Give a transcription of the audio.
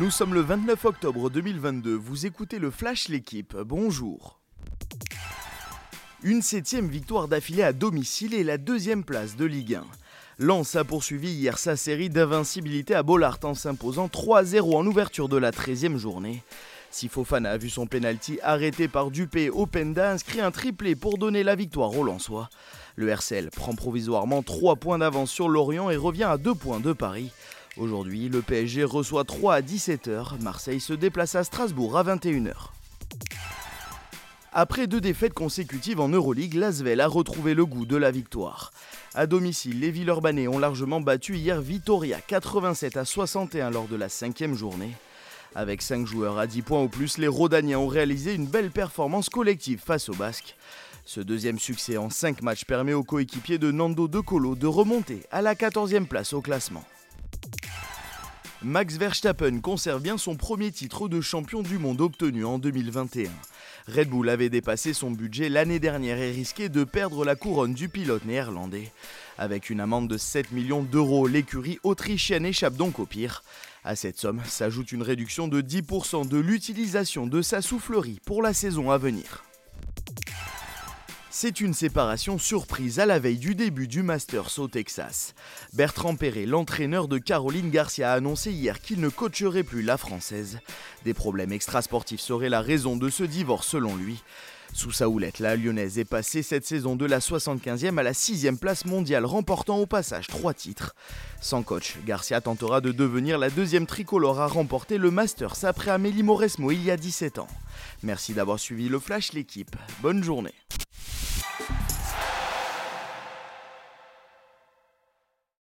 Nous sommes le 29 octobre 2022, vous écoutez le Flash L'équipe, bonjour. Une septième victoire d'affilée à domicile et la deuxième place de Ligue 1. Lens a poursuivi hier sa série d'invincibilité à Bollard en s'imposant 3-0 en ouverture de la 13e journée. Si Fofana a vu son penalty arrêté par Dupé, Openda inscrit un triplé pour donner la victoire aux Lensois. Le RCL prend provisoirement 3 points d'avance sur Lorient et revient à 2 points de Paris. Aujourd'hui, le PSG reçoit 3 à 17h, Marseille se déplace à Strasbourg à 21h. Après deux défaites consécutives en Euroleague, l'Asvel a retrouvé le goût de la victoire. À domicile, les Villeurbanais ont largement battu hier Vitoria 87 à 61 lors de la cinquième journée. Avec 5 joueurs à 10 points ou plus, les Rodaniens ont réalisé une belle performance collective face aux Basques. Ce deuxième succès en 5 matchs permet aux coéquipiers de Nando De Colo de remonter à la 14e place au classement. Max Verstappen conserve bien son premier titre de champion du monde obtenu en 2021. Red Bull avait dépassé son budget l'année dernière et risqué de perdre la couronne du pilote néerlandais. Avec une amende de 7 millions d'euros, l'écurie autrichienne échappe donc au pire. À cette somme s'ajoute une réduction de 10% de l'utilisation de sa soufflerie pour la saison à venir. C'est une séparation surprise à la veille du début du Masters au Texas. Bertrand Perret, l'entraîneur de Caroline Garcia, a annoncé hier qu'il ne coacherait plus la Française. Des problèmes extrasportifs seraient la raison de ce divorce selon lui. Sous sa houlette, la Lyonnaise est passée cette saison de la 75e à la 6e place mondiale, remportant au passage trois titres. Sans coach, Garcia tentera de devenir la deuxième tricolore à remporter le Masters après Amélie Mauresmo il y a 17 ans. Merci d'avoir suivi le Flash l'équipe. Bonne journée.